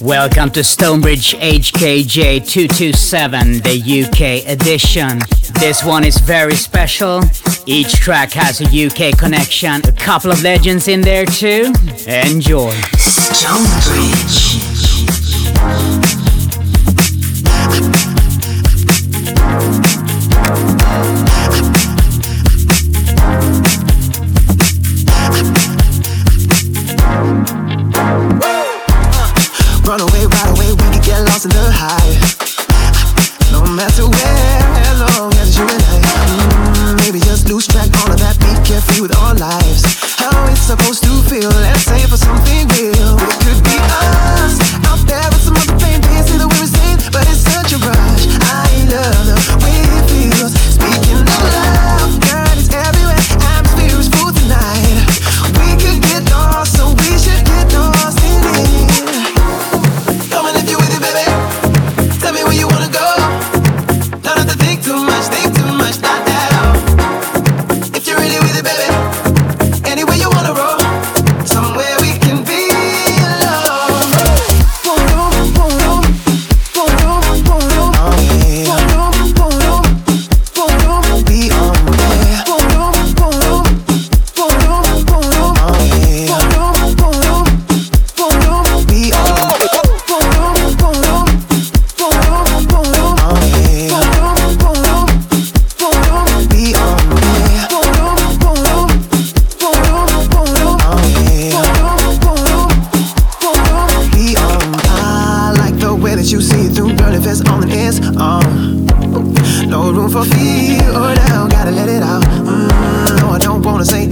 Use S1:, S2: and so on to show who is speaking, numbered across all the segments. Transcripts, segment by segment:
S1: Welcome to Stonebridge HKJ 227, the UK edition. This one is very special. Each track has a UK connection, a couple of legends in there too. Enjoy.
S2: Stonebridge.
S3: that you see through, girl, if it's on, then it's on. Uh. No room for fear oh, or doubt, gotta let it out. Mm, no, I don't wanna say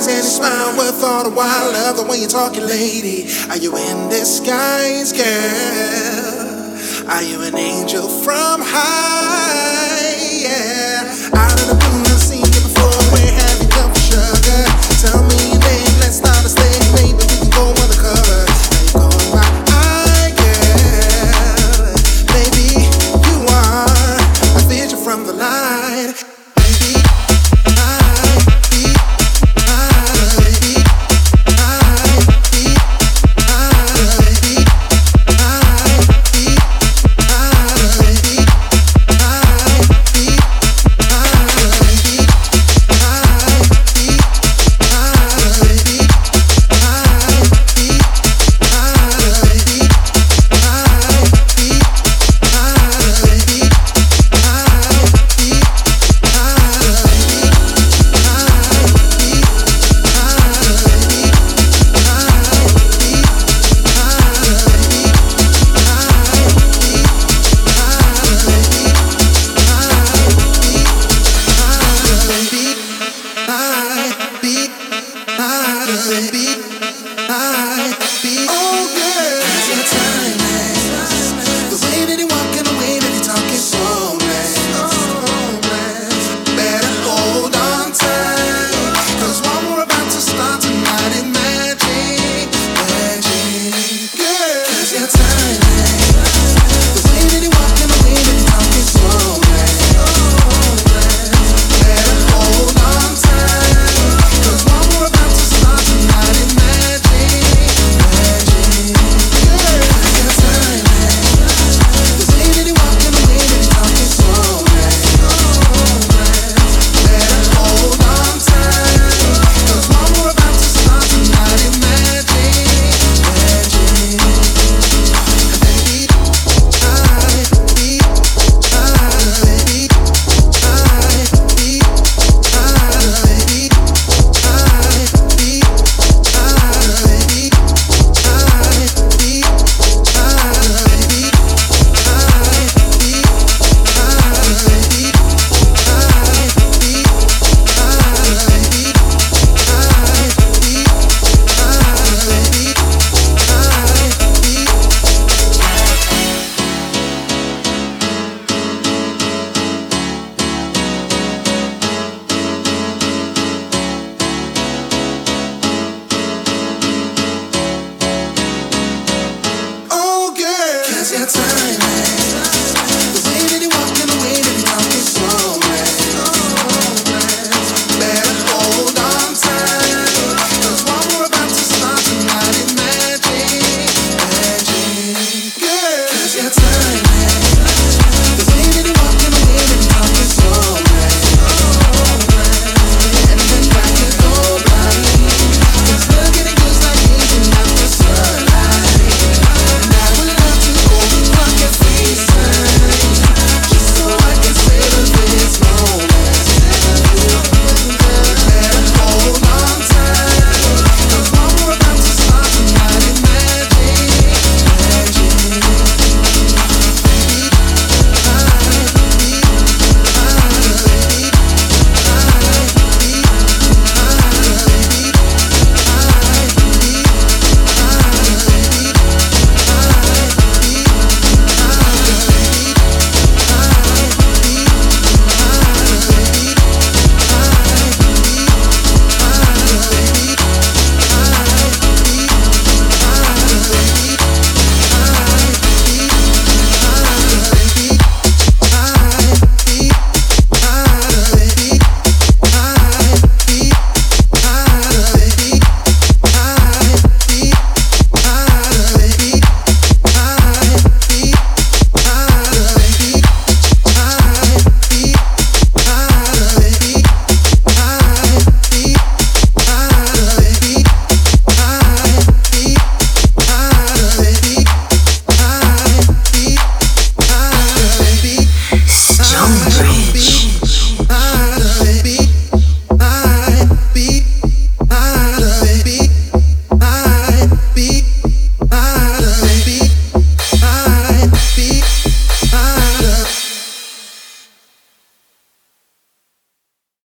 S3: Eyes and a smile worth all the while. Love the way you're talking, lady. Are you in disguise, girl? Are you an angel from high? Yeah. Out of the blue.